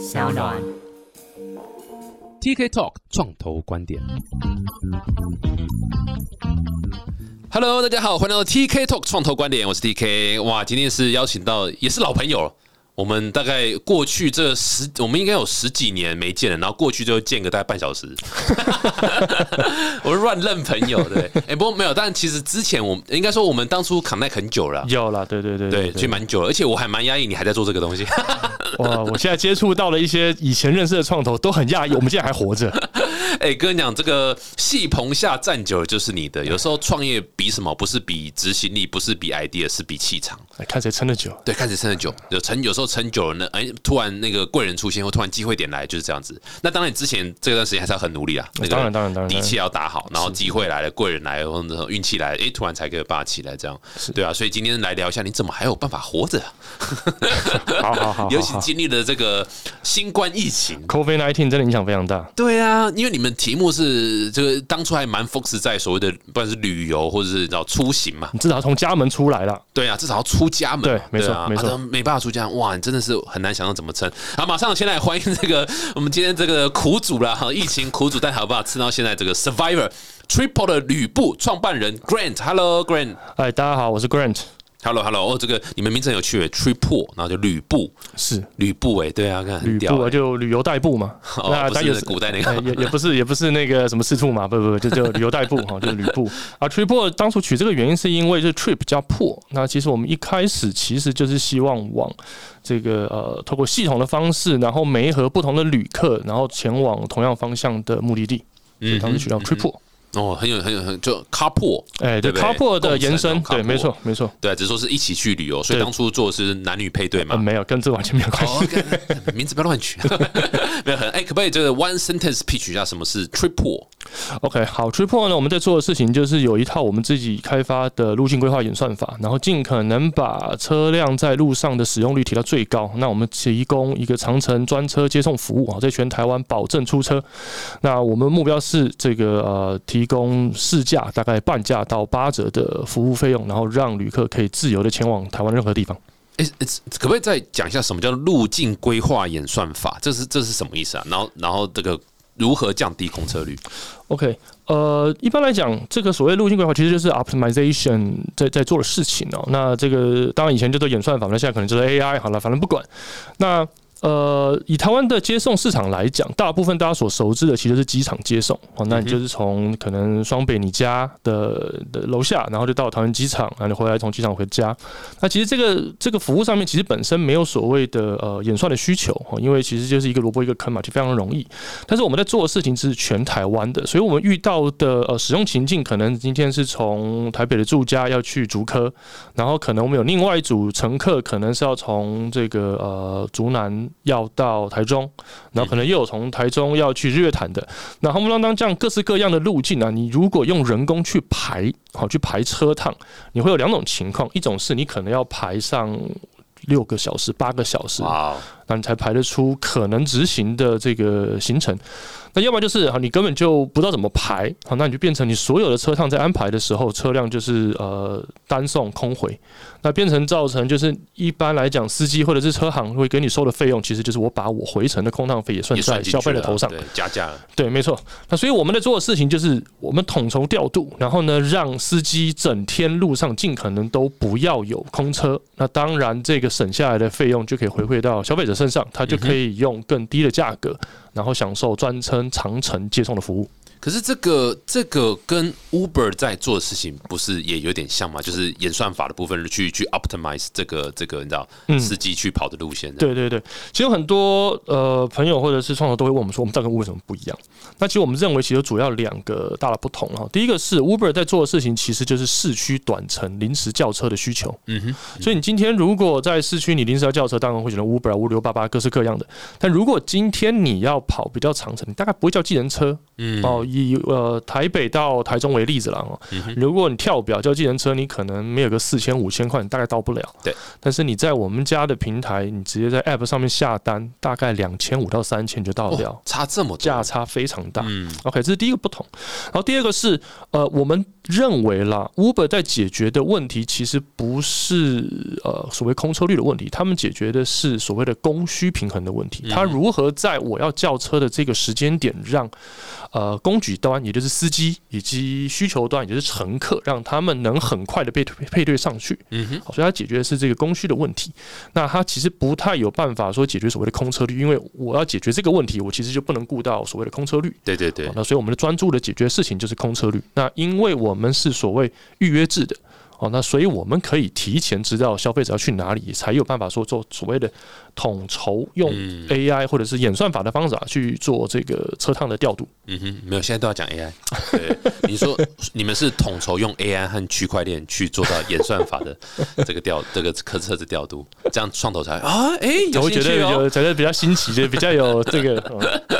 小暖。TK Talk 创投观点。Hello，大家好，欢迎来到 TK Talk 创投观点，我是 TK。哇，今天是邀请到也是老朋友了。我们大概过去这十，我们应该有十几年没见了，然后过去就见个大概半小时。我是乱认朋友，对，哎、不过没有，但其实之前我们应该说我们当初 connect 很久了啊，有了，对对对对，其实蛮久了，而且我还蛮压抑，你还在做这个东西。哇！我现在接触到了一些以前认识的创投，都很讶异，我们现在还活着。哎、跟你讲，这个戏棚下站久了就是你的。有时候创业比什么？不是比执行力，不是比 idea，是比气场。来看谁撑得久。对，看谁撑得久，有撑，有时候撑久了呢，哎，突然那个贵人出现，或突然机会点来，就是这样子。那当然，你之前这段时间还是要很努力啊，那个当然当然当然底气要打好，然后机会来了，贵人来了，或者运气来了，哎，突然才可以霸气来，这样，对啊。所以今天来聊一下，你怎么还有办法活着？好 好好，尤其经历了这个新冠疫情。COVID nineteen 真的影响非常大。对啊，因为你们题目是这个当初还蛮 focus 在所谓的不管是旅游或者是叫出行嘛，你至少从家门出来了。对啊，至少要出家门嘛。对没错啊没错啊没办法出家门，哇，你真的是很难想象怎么撑。好，马上先来欢迎这个我们今天这个苦主啦，哈，疫情苦主，但好不好吃到现在这个 Survivor Triple 的吕布创办人 Grant，Hello Grant。哎，大家好，我是 Grant，Hello Hello，哦，这个你们名字很有趣，Triple，然后就吕布，是吕布哎，对啊，看很吕布啊，屌欸，就旅游代步嘛。哦，不但也是古代那个，哎也也不是也不是那个什么四兔嘛，不不不，就就旅游代步哈，就是吕布啊。Trip 当初取这个原因是因为就是 trip 加破，那其实我们一开始其实就是希望往这个呃透过系统的方式，然后媒合不同的旅客，然后前往同样方向的目的地，所以当时取到 Trip。哦，很有很有很就 carpool，哎，对 Carpool 的延伸，对，没错没错，对，只是说是一起去旅游，所以当初做的是男女配对嘛呃，。没有跟这完全没有关系。名字不要乱取，没有很哎，可不可以这个 one sentence pitch 一下什么是 triple？OK，好，Tripod 呢，我们在做的事情就是有一套我们自己开发的路径规划演算法，然后尽可能把车辆在路上的使用率提到最高。那我们提供一个长城专车接送服务啊，在全台湾保证出车。那我们目标是这个呃，提供市价大概半价到八折的服务费用，然后让旅客可以自由的前往台湾任何地方。哎，可不可以再讲一下什么叫路径规划演算法？这是这是什么意思啊？然后然后这个如何降低空车率？OK，呃，一般来讲，这个所谓路径规划其实就是 optimization 在在做的事情哦。那这个当然以前叫做演算法，那现在可能就是 AI 好了，反正不管。那呃，以台湾的接送市场来讲，大部分大家所熟知的其实是机场接送哦。那你就是从可能双北你家的的楼下，然后就到桃园机场，然后你回来从机场回家。那其实这个这个服务上面其实本身没有所谓的呃演算的需求哦，因为其实就是一个萝卜一个坑嘛，就非常容易。但是我们在做的事情是全台湾的，所以我们遇到的呃使用情境，可能今天是从台北的住家要去竹科，然后可能我们有另外一组乘客，可能是要从这个呃竹南要到台中，然后可能又有从台中要去日月潭的，那轰隆当这样各式各样的路径啊，你如果用人工去排，好去排车趟，你会有两种情况，一种是你可能要排上六个小时、八个小时，哇，那你才排得出可能执行的这个行程。那要不然就是啊，你根本就不知道怎么排，好，那你就变成你所有的车趟在安排的时候，车辆就是呃单送空回，那变成造成就是一般来讲，司机或者是车行会给你收的费用，其实就是我把我回程的空趟费也算在消费者了头上。对，加价了。对，没错。那所以我们在做的事情就是，我们统筹调度，然后呢，让司机整天路上尽可能都不要有空车。那当然，这个省下来的费用就可以回馈到消费者身上，他就可以用更低的价格，然后享受专车长程接送的服务。可是这个这个跟 Uber 在做的事情不是也有点像吗？就是演算法的部分去去 optimize 这个这个你知道嗯司机去跑的路线。对对对，其实有很多呃朋友或者是创投都会问我们说，我们到底跟 Uber 有什么不一样？那其实我们认为，其实主要两个大的不同哈。第一个是 Uber 在做的事情，其实就是市区短程临时叫车的需求。嗯哼，所以你今天如果在市区你临时要叫车，当然会选择 Uber 啊、五六八八各式各样的。但如果今天你要跑比较长程，你大概不会叫计程车嗯哦。以呃台北到台中为例子啦哦，嗯如果你跳表叫计程车，你可能没有个四千五千块，你大概到不了。对。但是你在我们家的平台，你直接在 App 上面下单，大概两千五到三千就到得了。哦，差这么多价差非常大。嗯 OK，这是第一个不同。然后第二个是，呃，我们认为啦，Uber 在解决的问题其实不是呃所谓空车率的问题，他们解决的是所谓的供需平衡的问题。他如何在我要叫车的这个时间点，让呃供给端，也就是司机以及需求端，也就是乘客，让他们能很快的被配对上去。嗯哼，所以他解决的是这个供需的问题。那他其实不太有办法说解决所谓的空车率，因为我要解决这个问题，我其实就不能顾到所谓的空车率。对对对。那所以我们的专注的解决事情就是空车率。那因为我们我们是所谓预约制的。哦，那所以我们可以提前知道消费者要去哪里，才有办法说做所谓的统筹用 AI 或者是演算法的方法去做这个车趟的调度。嗯哼，没有，现在都要讲 AI。对，你说你们是统筹用 AI 和区块链去做到演算法的 这个调，这个客车子调度，这样创投才啊，哎，我会觉得有觉得比较新奇，就比较有这个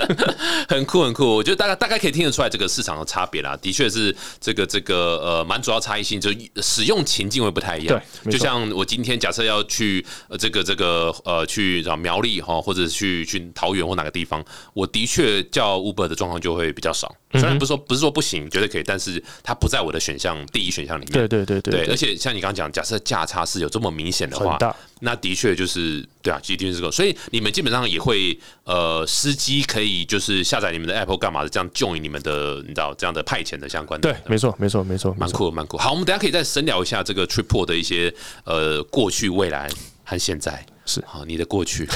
很酷很酷。我觉得大概大概可以听得出来这个市场的差别啦，的确是这个这个呃蛮主要差异性，就使用。用情境会不太一样，对，就像我今天假设要去呃这个这个呃去找苗栗哈，或者去去桃园或哪个地方，我的确叫 Uber 的状况就会比较少。虽然不是说不是说不行，绝对可以，但是它不在我的选项第一选项里面。对对对对，而且像你刚刚讲，假设价差是有这么明显的话，那的确就是对啊，一定是这个。所以你们基本上也会呃，司机可以就是下载你们的 Apple 干嘛的，这样 join 你们的你知道这样的派遣的相关的。对，没错没错没错，蛮酷蛮酷。好，我们等下可以再深聊一下这个 Triple 的一些呃过去、未来和现在。是好，你的过去。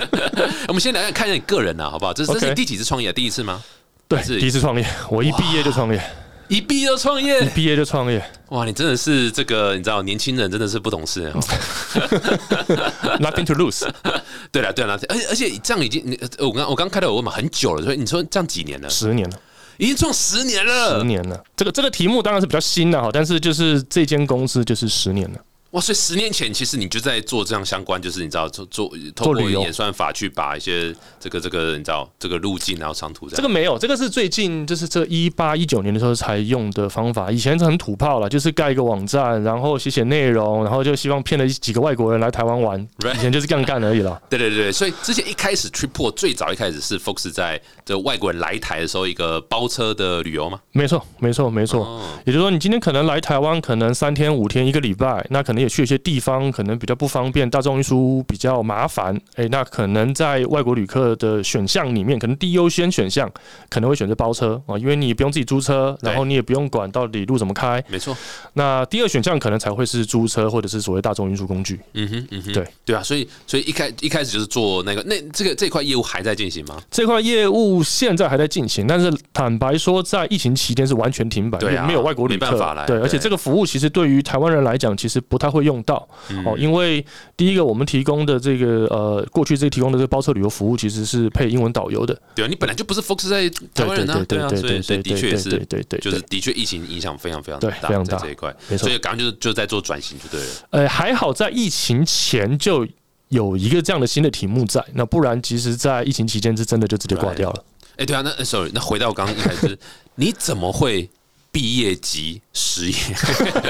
我们先来看一下你个人呢，好不好？这是这是第几次创业？第一次吗？对，第一次创业，我一毕业就创业，一毕业就创业，一毕业就创业。哇，你真的是这个，你知道，年轻人真的是不懂事。Nothing to lose。对了，对了，而且而且这样已经，我刚我刚开头我问嘛，很久了，所以你说这样几年了？十年了，已经创十年了，十年了。这个这个题目当然是比较新的哈，但是就是这间公司就是十年了。哇！所以十年前其实你就在做这样相关，就是你知道做做透过演算法去把一些这个这个你知道这个路径然后长途这样。这个没有，这个是最近就是这一八一九年的时候才用的方法，以前是很土炮了，就是盖一个网站，然后写写内容，然后就希望骗了几个外国人来台湾玩，以前就是这样干而已了。对对对，所以之前一开始 Tripple 最早一开始是 focus 在这外国人来台的时候一个包车的旅游吗？没错，没错，没错。也就是说，你今天可能来台湾，可能三天五天一个礼拜，那可能也去一些地方。可能比较不方便，大众运输比较麻烦，哎，那可能在外国旅客的选项里面，可能第一优先选项可能会选择包车啊，因为你不用自己租车，然后你也不用管到底路怎么开，没错。那第二选项可能才会是租车或者是所谓大众运输工具。嗯哼，嗯哼，对对啊，所以所以一开一开始就是做那个那这个这块业务还在进行吗？这块业务现在还在进行，但是坦白说，在疫情期间是完全停摆，对啊，没有外国旅客来，对，而且这个服务其实对于台湾人来讲，其实不太会用到哦，因为第一个，我们提供的这个呃，过去这个提供的这个包车旅游服务，其实是配英文导游的。对啊，你本来就不是 focus 在台湾人啊，对啊，所以所以的确是，对对对，就是的确疫情影响非常非常大，非常大这一块，没错所以刚刚就是就在做转型就对了。呃，还好在疫情前就有一个这样的新的题目在，那不然其实，在疫情期间是真的就直接挂掉了。哎，对啊，那 sorry，那回到我刚刚一开始，你怎么会？毕业即失业，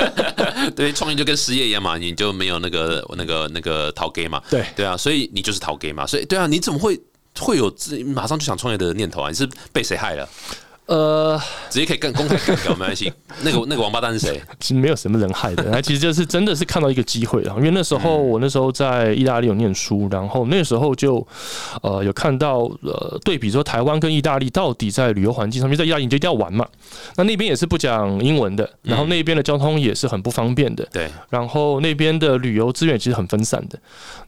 对，创业就跟失业一样嘛，你就没有那个那个那个逃给嘛，对对啊，所以你就是逃给嘛，所以对啊，你怎么会会有自马上就想创业的念头啊？你是被谁害了？呃，直接可以更公开讲，没关系。那个那个王八蛋是谁？其实没有什么人害的，他其实就是真的是看到一个机会啊。因为那时候我那时候在意大利有念书，然后那时候就呃有看到呃对比说台湾跟意大利到底在旅游环境上面，在意大利你就一定要玩嘛。那那边也是不讲英文的，然后那边的交通也是很不方便的。对，然后那边的旅游资源其实很分散的。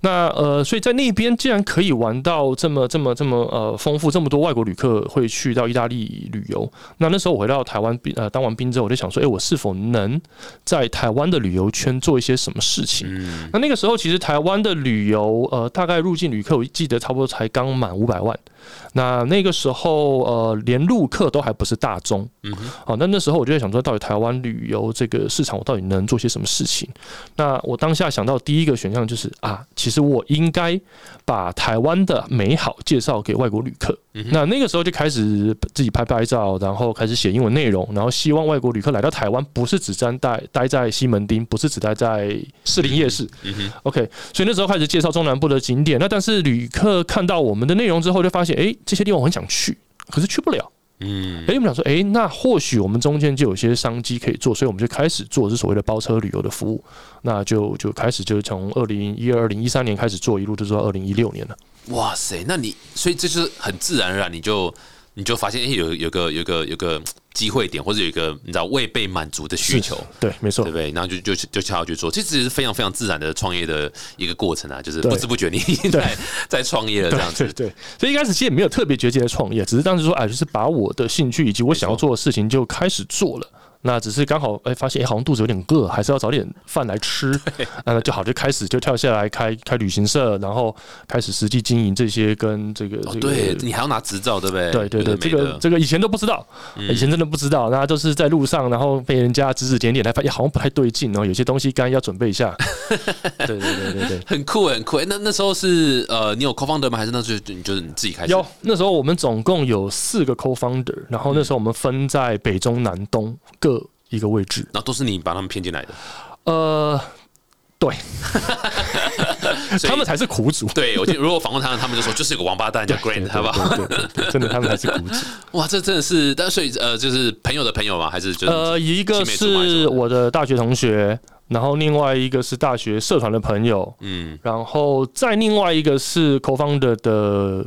那呃，所以在那边既然可以玩到这么这么这么呃丰富，这么多外国旅客会去到意大利旅。游那那时候我回到台湾兵呃当完兵之后我就想说哎我是否能在台湾的旅游圈做一些什么事情？那那个时候其实台湾的旅游呃大概入境旅客我记得差不多才刚满五百万。那那个时候，呃，连陆客都还不是大宗，嗯哼，好，那那时候我就在想说，到底台湾旅游这个市场，我到底能做些什么事情？那我当下想到第一个选项就是啊，其实我应该把台湾的美好介绍给外国旅客。那那个时候就开始自己拍拍照，然后开始写英文内容，然后希望外国旅客来到台湾，不是只站待待在西门町，不是只待在士林夜市。，OK，所以那时候开始介绍中南部的景点。那但是旅客看到我们的内容之后，就发现。哎，这些地方我很想去，可是去不了。嗯，哎，我们想说，哎，那或许我们中间就有些商机可以做，所以我们就开始做是所谓的包车旅游的服务，那就就开始就是从二零一二、二零一三年开始做，一路就做到二零一六年了。哇塞，那你所以这是很自然而然，你就你就发现，哎，有有个有个有个。机会点或者有一个你知道未被满足的需求，对，没错，对不对？然后就就就悄悄去做，这只是非常非常自然的创业的一个过程啊，就是不知不觉你已经在 在创业了这样子。对，所以一开始其实也没有特别决绝的创业，只是当时说，哎，就是把我的兴趣以及我想要做的事情就开始做了。那只是刚好哎，发现哎，好像肚子有点饿，还是要找点饭来吃，那就好，就开始就跳下来开开旅行社，然后开始实际经营这些跟这个这个，对你还要拿执照，对不对？对对对，这个这个以前都不知道，以前真的不知道，那都是在路上，然后被人家指指点点，才发现好像不太对劲哦，有些东西刚要准备一下。对对对对对，很酷很酷。那那时候是呃，你有 co-founder 吗？还是那时候就是你自己开始？有，那时候我们总共有四个 co-founder，然后那时候我们分在北中南东各。一个位置，然后都是你把他们骗进来的。呃，对，他们才是苦主。对我，如果访问他们，他们就说就是有个王八蛋叫 Grant，好不好？真的，他们才是苦主。哇，这真的是，但所以呃，就是朋友的朋友吗？还是就呃，一个是我的大学同学，然后另外一个是大学社团的朋友，嗯，然后再另外一个是 Co-founder 的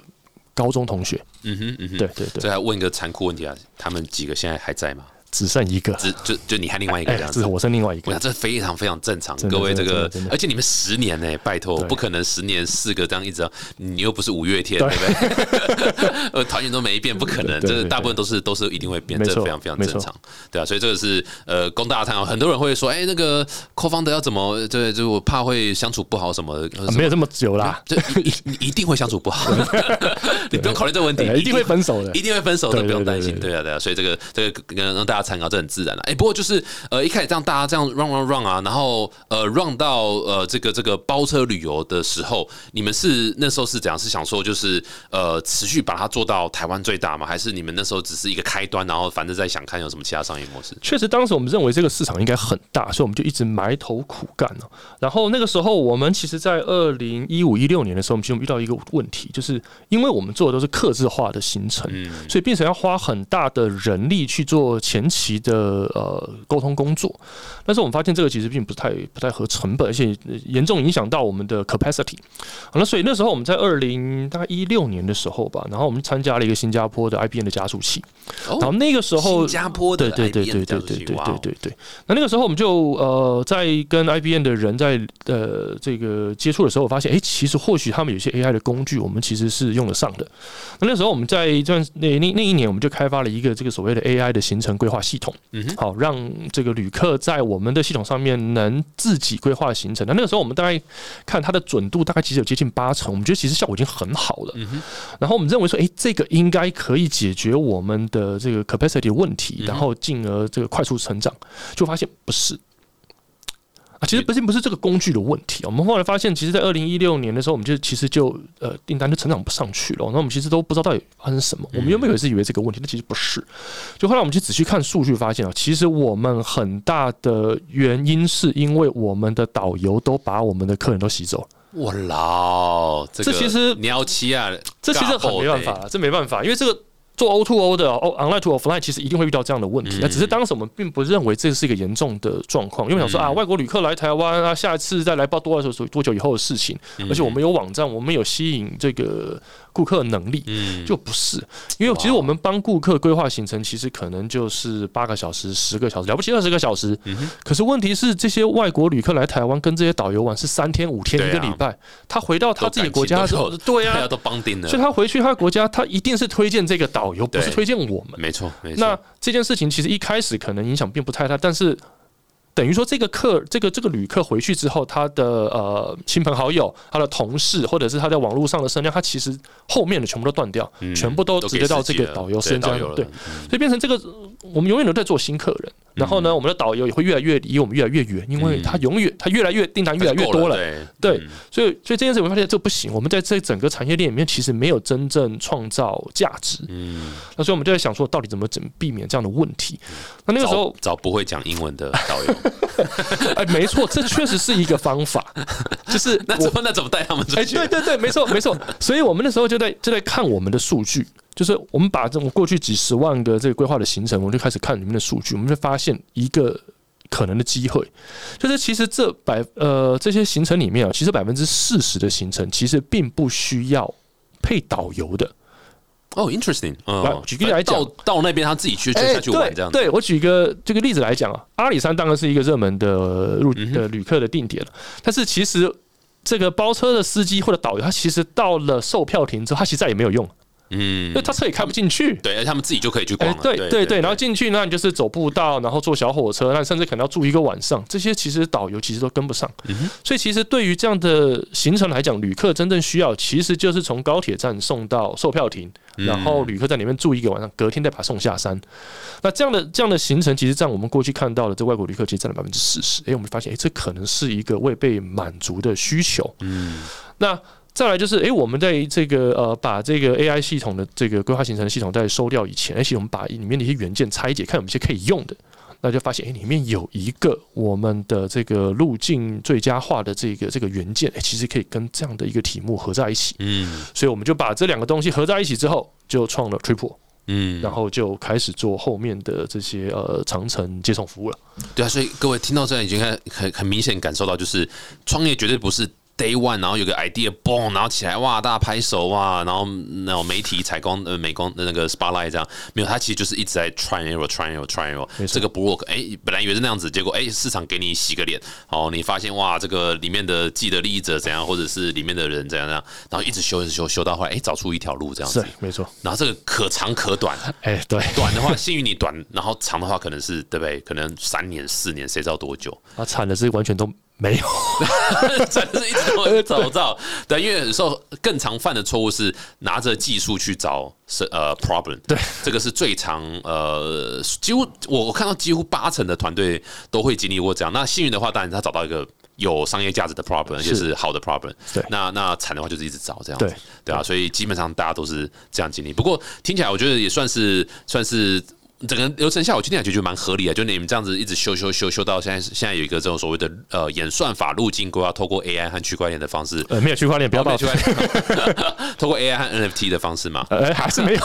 高中同学。嗯哼，嗯哼，对对对。再来问一个残酷问题啊，他们几个现在还在吗？只剩一个，只就就你还另外一个这样子，我剩另外一个，这非常非常正常。各位这个，而且你们十年呢，拜托，不可能十年四个这样一直，你又不是五月天，对不对？呃，团员都没变，不可能，这大部分都是都是一定会变，这非常非常正常，对啊。所以这个是呃供大家参考。很多人会说，哎，那个寇方德要怎么？对，就我怕会相处不好什么？没有这么久啦，就一你一定会相处不好，你不用考虑这个问题，一定会分手的，一定会分手的，不用担心。对啊，对啊。所以这个这个跟让大家。参考这很自然了，哎，不过就是呃一开始这样大家这样 run run run 啊，然后呃 run 到呃这个这个包车旅游的时候，你们是那时候是怎样？是想说就是呃持续把它做到台湾最大吗？还是你们那时候只是一个开端，然后反正在想看有什么其他商业模式？确实，当时我们认为这个市场应该很大，所以我们就一直埋头苦干哦。然后那个时候，我们其实在二零一五一六年的时候，我们其实遇到一个问题，就是因为我们做的都是客制化的行程，所以变成要花很大的人力去做前。期的呃沟通工作，但是我们发现这个其实并不太不太合成本，而且严重影响到我们的 capacity。好了，所以那时候我们在二零大概一六年的时候吧，然后我们参加了一个新加坡的 IBM 的加速器，然后那个时候新加坡的对对对对对对对对对对，那那个时候我们就呃在跟 IBM 的人在呃这个接触的时候，我发现哎，其实或许他们有些 AI 的工具，我们其实是用得上的。那那时候我们在一段那那那一年，我们就开发了一个这个所谓的 AI 的行程规划。系统，嗯，好，让这个旅客在我们的系统上面能自己规划行程。那那个时候我们大概看它的准度，大概其实有接近八成，我们觉得其实效果已经很好了。嗯，然后我们认为说，哎，这个应该可以解决我们的这个 capacity 问题，然后进而这个快速成长，就发现不是。啊，其实不是不是这个工具的问题我们后来发现，其实，在二零一六年的时候，我们就其实就呃订单就成长不上去了。那我们其实都不知道到底发生什么。我们原本也是以为这个问题，但其实不是。就后来我们去仔细看数据，发现啊，其实我们很大的原因是因为我们的导游都把我们的客人都吸走。我老，这其实你要七啊，这其实很没办法，这没办法，因为这个。做 O to O 的哦，online to offline 其实一定会遇到这样的问题，那只是当时我们并不认为这是一个严重的状况，因为想说啊，外国旅客来台湾啊，下一次再来报多少时候多久以后的事情，而且我们有网站，我们有吸引这个。顾客能力，嗯，就不是，因为其实我们帮顾客规划行程，其实可能就是八个小时、十个小时，了不起二十个小时。嗯可是问题是，这些外国旅客来台湾跟这些导游玩是三天五天一个礼拜，他回到他自己国家的时候，对呀，都绑定了，所以他回去他的国家，他一定是推荐这个导游，不是推荐我们。没错，没错。那这件事情其实一开始可能影响并不太大，但是。等于说，这个客，这个这个旅客回去之后，他的呃亲朋好友、他的同事，或者是他在网络上的声量，他其实后面的全部都断掉，全部都直接到这个导游身上，对，所以变成这个，我们永远都在做新客人。然后呢，我们的导游也会越来越离我们越来越远，因为他永远他越来越订单越来越多了，对，所以所以这件事我们发现这不行，我们在这整个产业链里面其实没有真正创造价值，嗯，那所以我们就在想说，到底怎么怎么避免这样的问题？那那个时候找不会讲英文的导游，哎，没错，这确实是一个方法，就是 那怎么那怎么带他们出去？对对对，没错没错，所以我们那时候就在就在看我们的数据。就是我们把这种过去几十万个这个规划的行程，我们就开始看里面的数据，我们就发现一个可能的机会，就是其实这百呃这些行程里面啊，其实百分之四十的行程其实并不需要配导游的。哦，interesting。举个例来讲到到那边他自己去就哎下去玩这样子。对，对我举一个这个例子来讲啊，阿里山当然是一个热门的入嗯哼的旅客的定点了，但是其实这个包车的司机或者导游，他其实到了售票亭之后，他其实再也没有用，嗯因为他车也开不进去。对，而且他们自己就可以去逛对对对，然后进去，那你就是走步道，然后坐小火车，那甚至可能要住一个晚上，这些其实导游其实都跟不上。嗯所以其实对于这样的行程来讲，旅客真正需要其实就是从高铁站送到售票亭，嗯然后旅客在里面住一个晚上，隔天再把他送下山。那这样的这样的行程，其实占我们过去看到的这外国旅客其实占了百分之四十。诶，我们发现，诶，这可能是一个未被满足的需求。嗯那再来就是，诶，我们在这个呃，把这个 AI 系统的这个规划行程的系统在收掉以前，而且我们把里面的一些元件拆解，看有没有些可以用的。那就发现，诶，里面有一个我们的这个路径最佳化的这个这个元件，诶，其实可以跟这样的一个题目合在一起。嗯所以我们就把这两个东西合在一起之后，就创了 Triple，嗯，然后就开始做后面的这些呃长城接送服务了。对啊，所以各位听到这里已经很很很明显感受到，就是创业绝对不是 day one，然后有个 idea boom，然后起来哇，大家拍手哇，然后那种媒体采光呃美光的那个 spotlight 这样，没有，他其实就是一直在 try and error，try and error，这个不 work，哎，本来以为是那样子，结果哎市场给你洗个脸，哦，你发现哇，这个里面的既得利益者怎样，或者是里面的人怎样怎样，然后一直修一直修，修到后来哎找出一条路这样是子，，没错。然后这个可长可短，哎，对，短的话幸运你短，然后长的话可能是对不对？可能三年四年，谁知道多久？啊，惨的是完全都没有。真的是一直都找不到。对，因为有时候更常犯的错误是拿着技术去找是呃 problem。对，这个是最常呃，几乎我我看到几乎八成的团队都会经历过这样。那幸运的话，当然他找到一个。有商业价值的 problem，而且是好的 problem。对那那惨的话就是一直找这样子。对对啊，所以基本上大家都是这样经历。不过听起来我觉得也算是算是整个流程下，我今天感觉就蛮合理的。就你们这样子一直修修修修到现在，现在有一个这种所谓的呃演算法路径规划，透过 AI 和区块链的方式，呃，没有区块链，不要报区块链，透过 AI 和 NFT 的方式嘛，呃，还是没有。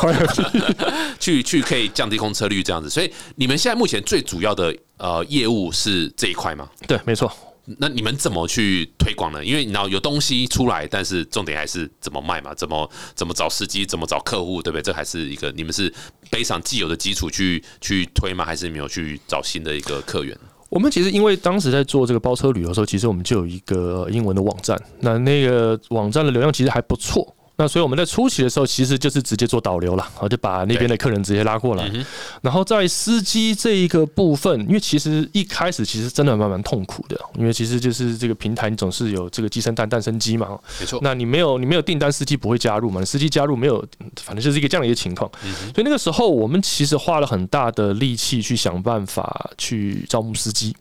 去去可以降低空车率这样子。所以你们现在目前最主要的呃业务是这一块吗？对，没错。那你们怎么去推广呢？因为你知道有东西出来，但是重点还是怎么卖嘛，怎么怎么找司机，怎么找客户，对不对？这还是一个你们是背上既有的基础去去推吗？还是没有去找新的一个客源？我们其实因为当时在做这个包车旅游的时候，其实我们就有一个英文的网站，那那个网站的流量其实还不错。那所以我们在初期的时候，其实就是直接做导流了，然后就把那边的客人直接拉过来。然后在司机这一个部分，因为其实一开始其实真的蛮蛮痛苦的，因为其实就是这个平台你总是有这个鸡生蛋，蛋生鸡嘛。没错，那你没有你没有订单，司机不会加入嘛？你司机加入没有，反正就是一个这样的一个情况。所以那个时候我们其实花了很大的力气去想办法去招募司机。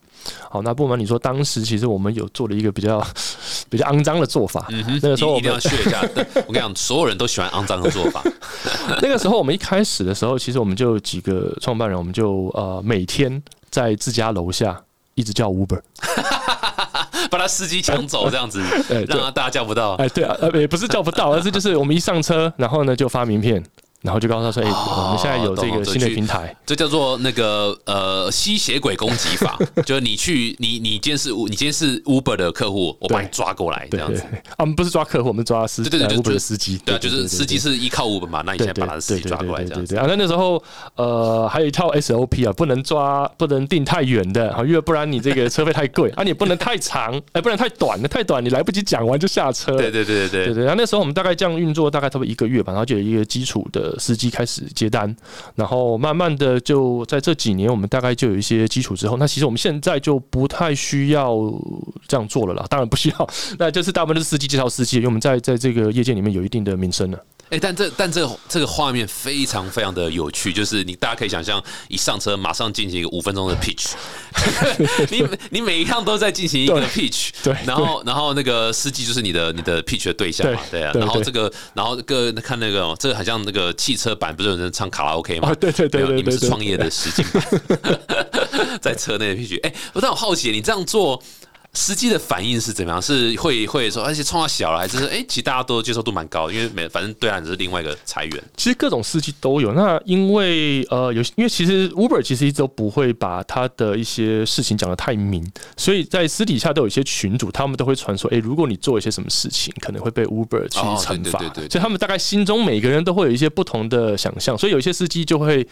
好，那不瞒你说，当时其实我们有做了一个比较 比较肮脏的做法。那个时候我们一定要学一下。但我跟你讲，所有人都喜欢肮脏的做法。那个时候我们一开始的时候，其实我们就几个创办人，我们就呃每天在自家楼下一直叫 Uber。把他司机抢走，这样子 对让他大家叫不到。哎，对啊，呃，也不是叫不到，而是就是我们一上车，然后呢就发名片，然后就告诉他说，哎、哦我们现在有这个新的平台。这叫做那个呃吸血鬼攻击法，就是你去你你今天是你今天是 Uber 的客户，我把你抓过来这样子。啊我们不是抓客户，我们抓司机对对对就 Uber 的司机。对啊，就是司机是依靠 Uber 嘛，那你现在把他的司机抓过来这样子。对啊，那那时候呃还有一套 SOP 啊，不能抓，不能定太远的，啊，因为不然你这个车费太贵啊，你不能太长，哎，不能太短的，太短你来不及讲完就下车。对对对对对，对对，然后那时候我们大概这样运作，大概差不多一个月吧，然后就有一个基础的司机开始接单，然后慢慢的就在这几年，我们大概就有一些基础之后，那其实我们现在就不太需要这样做了啦，当然不需要，那就是大部分都是司机介绍司机，因为我们在在这个业界里面有一定的名声了。哎、但这但这个这个画面非常非常的有趣，就是你大家可以想象，一上车马上进行一个五分钟的 pitch，你你每一趟都在进行一个 pitch，对然后然后那个司机就是你的你的 pitch 的对象嘛，对啊，对对然后这个然后个看那个这个好像那个汽车版不是有人唱卡拉 OK 吗？啊对对对没有你们对对对是创业的实景版，在车内的 pitch，哎、我但我好奇，你这样做。司机的反应是怎么样？是会会说，而且创到小了，还是哎，其实大家都接受度蛮高，因为每反正对岸只是另外一个裁员。其实各种司机都有。那因为呃有，因为其实 Uber 其实一直都不会把他的一些事情讲得太明，所以在私底下都有一些群主，他们都会传说，哎，如果你做一些什么事情，可能会被 Uber 去惩罚。对对对。所以他们大概心中每个人都会有一些不同的想象，所以有一些司机就会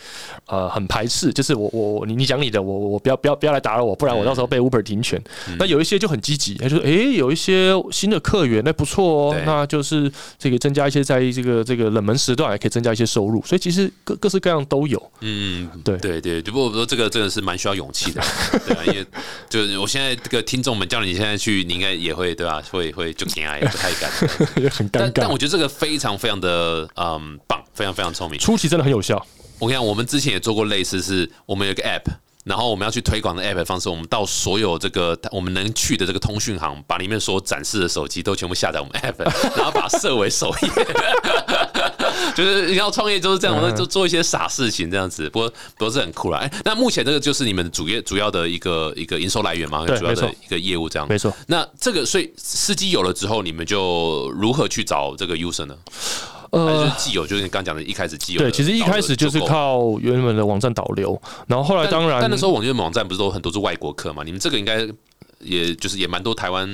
呃很排斥，就是我我你你讲你的，我我不要不要不要来打扰我，不然我到时候被 Uber 停权。那有一些就很积极。他就说哎，有一些新的客源，那不错哦。那就是这个增加一些，在这个这个冷门时段，还可以增加一些收入。所以其实各各式各样都有。嗯，对对对。只不过说这个真的是蛮需要勇气的，对啊，因为就是我现在这个听众们叫你现在去，你应该也会对吧？会会就不太敢，很尴尬。但我觉得这个非常非常的嗯棒，非常非常聪明。初期真的很有效。我跟你讲，我们之前也做过类似，是我们有个 app。然后我们要去推广的 app 方式，我们到所有这个我们能去的这个通讯行，把里面所展示的手机都全部下载我们 app，然后把它设为首页。就是你要创业就是这样，我们就做一些傻事情这样子，不过不过是很酷啦。哎，那目前这个就是你们主业主要的一个一个营收来源嘛，主要的一个业务这样。没错。那这个所以司机有了之后，你们就如何去找这个 user 呢？呃，既有就是你刚讲的，一开始既有对，其实一开始就是靠原本的网站导流，然后后来当然，但那时候网站网站不是都很多是外国客嘛？你们这个应该也就是也蛮多台湾。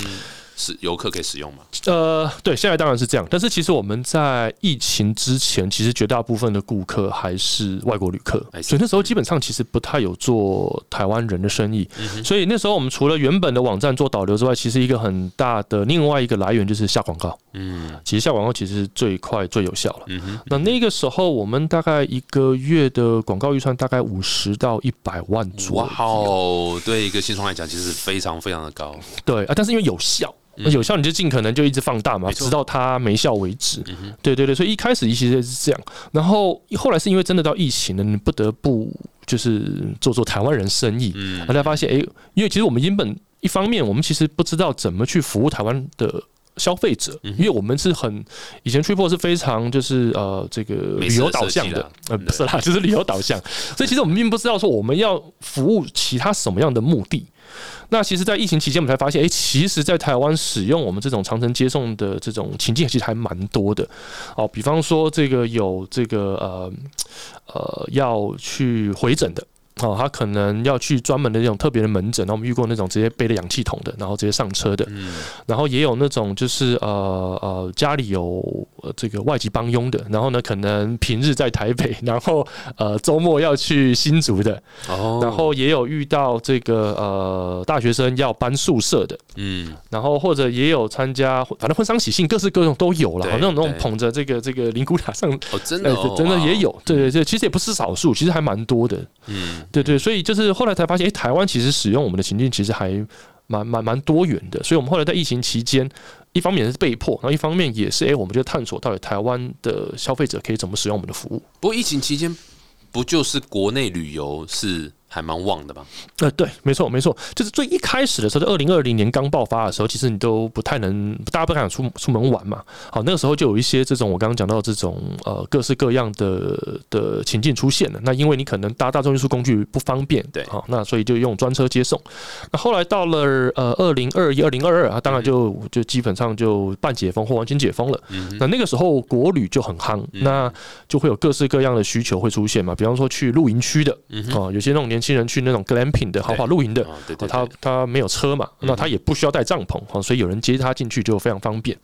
是游客可以使用吗？呃，对，现在当然是这样。但是其实我们在疫情之前，其实绝大部分的顾客还是外国旅客，所以那时候基本上其实不太有做台湾人的生意。所以那时候我们除了原本的网站做导流之外，其实一个很大的另外一个来源就是下广告。嗯，其实下广告其实最快最有效了。嗯哼，那那个时候我们大概一个月的广告预算大概五十到一百万左右。哇哦，对一个新创来讲，其实非常非常的高。对啊，但是因为有效。有效你就尽可能就一直放大嘛，直到它没效为止。对对对，所以一开始其实是这样，然后后来是因为真的到疫情了，你不得不就是做做台湾人生意。嗯，大家发现，哎，因为其实我们原本一方面我们其实不知道怎么去服务台湾的消费者，因为我们是很以前 Triple 是非常就是呃这个旅游导向的，呃不是啦，就是旅游导向，所以其实我们并不知道说我们要服务其他什么样的目的。那其实，在疫情期间，我们才发现，哎，其实，在台湾使用我们这种长城接送的这种情境，其实还蛮多的。哦，比方说，这个有这个呃呃要去回诊的。哦，他可能要去专门的那种特别的门诊，然后我们遇过那种直接背着氧气筒的，然后直接上车的，嗯，然后也有那种就是呃呃家里有这个外籍帮佣的，然后呢可能平日在台北，然后呃周末要去新竹的，哦，然后也有遇到这个呃大学生要搬宿舍的，嗯，然后或者也有参加反正婚丧喜庆各式各种都有了，那种那种捧着这个这个灵骨塔上，哦真的真的也有，对对对，其实也不是少数，其实还蛮多的，嗯。对对，所以就是后来才发现，哎，台湾其实使用我们的情境其实还蛮蛮蛮多元的。所以我们后来在疫情期间，一方面是被迫，然后一方面也是，哎，我们就探索到底台湾的消费者可以怎么使用我们的服务。不过疫情期间，不就是国内旅游是？还蛮旺的吧？呃，对，没错，没错，就是最一开始的时候，在二零二零年刚爆发的时候，其实你都不太能，大家不敢出出门玩嘛。好，那个时候就有一些这种我刚刚讲到这种呃各式各样的的情境出现了。那因为你可能搭大众运输工具不方便，对，好，那所以就用专车接送。那后来到了呃二零二一、二零二二啊，当然就就基本上就半解封或完全解封了。嗯那那个时候国旅就很夯，那就会有各式各样的需求会出现嘛。比方说去露营区的，啊，有些那种年。新人去那种 glamping 的豪华露营的，他他没有车嘛，那他也不需要带帐篷，所以有人接他进去就非常方便。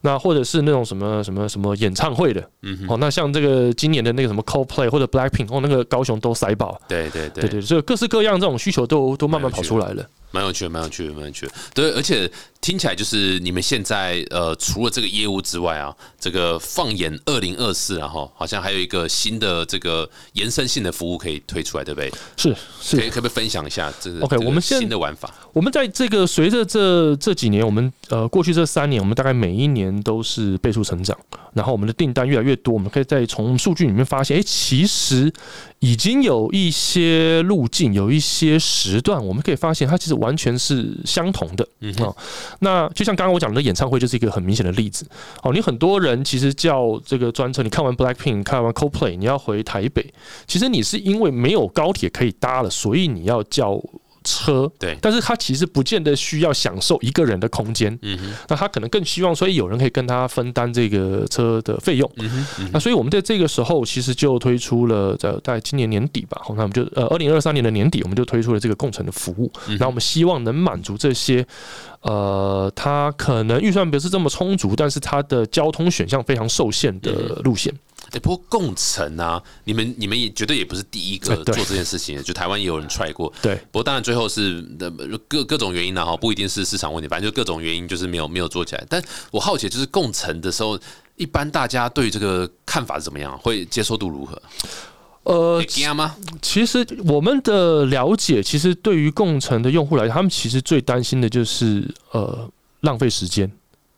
那或者是那种什么什么什么演唱会的，哦，那像这个今年的那个什么 Coldplay 或者 Blackpink，哦，那个高雄都塞爆。对对对对，所以各式各样这种需求都都慢慢跑出来了。蛮有趣的，蛮有趣的，蛮有趣的。对，而且听起来就是你们现在呃，除了这个业务之外啊，这个放眼二零二四，然后好像还有一个新的这个延伸性的服务可以推出来，对不对？是是，可以可不可以分享一下？这 OK，我们新的玩法。我们在这个随着这这几年，我们呃过去这三年，我们大概每一年都是倍数成长，然后我们的订单越来越多，我们可以再从数据里面发现，哎，其实已经有一些路径，有一些时段，我们可以发现它其实。完全是相同的，嗯哦，那就像刚刚我讲的演唱会，就是一个很明显的例子。哦，你很多人其实叫这个专车，你看完 Blackpink，看完 Coldplay，你要回台北，其实你是因为没有高铁可以搭了，所以你要叫车，对但是他其实不见得需要享受一个人的空间，嗯哼，那他可能更希望说，诶有人可以跟他分担这个车的费用。嗯哼，嗯那所以我们在这个时候其实就推出了，在在今年年底吧，好那我们就呃二零二三年的年底，我们就推出了这个共乘的服务。嗯那我们希望能满足这些呃，他可能预算不是这么充足，但是他的交通选项非常受限的路线。哎、不过共乘啊，你们你们也绝对也不是第一个做这件事情的，就台湾也有人 try 过。对，不过当然最后是呃各各种原因呢哈，不一定是市场问题，反正就各种原因就是没有没有做起来。但我好奇就是共乘的时候，一般大家对这个看法是怎么样？会接受度如何？呃？其实我们的了解，其实对于共乘的用户来讲，他们其实最担心的就是呃浪费时间。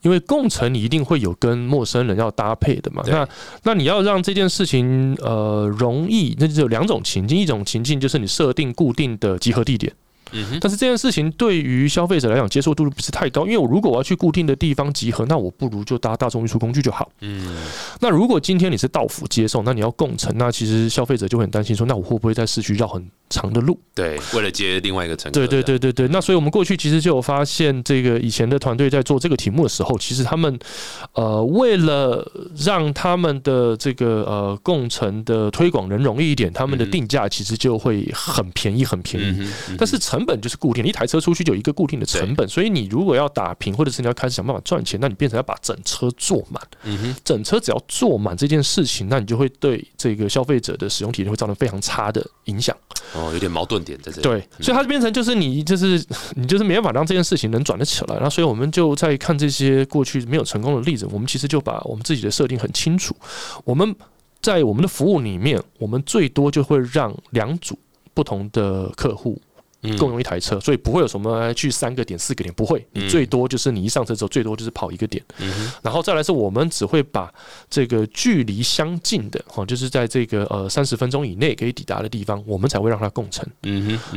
因为共乘你一定会有跟陌生人要搭配的嘛，那那你要让这件事情呃容易，那就有两种情境，一种情境就是你设定固定的集合地点，嗯哼，但是这件事情对于消费者来讲接受度不是太高，因为我如果我要去固定的地方集合，那我不如就搭大众运输工具就好。嗯，那如果今天你是到府接送，那你要共乘，那其实消费者就会很担心说，那我会不会在市区绕很长的路？对，为了接另外一个乘客，对对对对对，那所以我们过去其实就有发现，这个以前的团队在做这个题目的时候，其实他们呃为了让他们的这个呃共乘的推广能容易一点，他们的嗯定价其实就会很便宜很便宜。嗯，嗯但是成本就是固定，一台车出去就有一个固定的成本，所以你如果要打平，或者是你要开始想办法赚钱，那你变成要把整车坐满。嗯哼，整车只要坐满这件事情，那你就会对这个消费者的使用体验会造成非常差的影响。哦，有点矛盾点在这里。对，所以它就变成就是你就是 你就是没办法让这件事情能转得起来。然后，所以我们就在看这些过去没有成功的例子，我们其实就把我们自己的设定很清楚。我们在我们的服务里面，我们最多就会让两组不同的客户嗯共用一台车，所以不会有什么去三个点、四个点，不会。你嗯最多就是你一上车之后，最多就是跑一个点。然后再来是我们只会把这个距离相近的，哈，就是在这个呃三十分钟以内可以抵达的地方，我们才会让它共乘。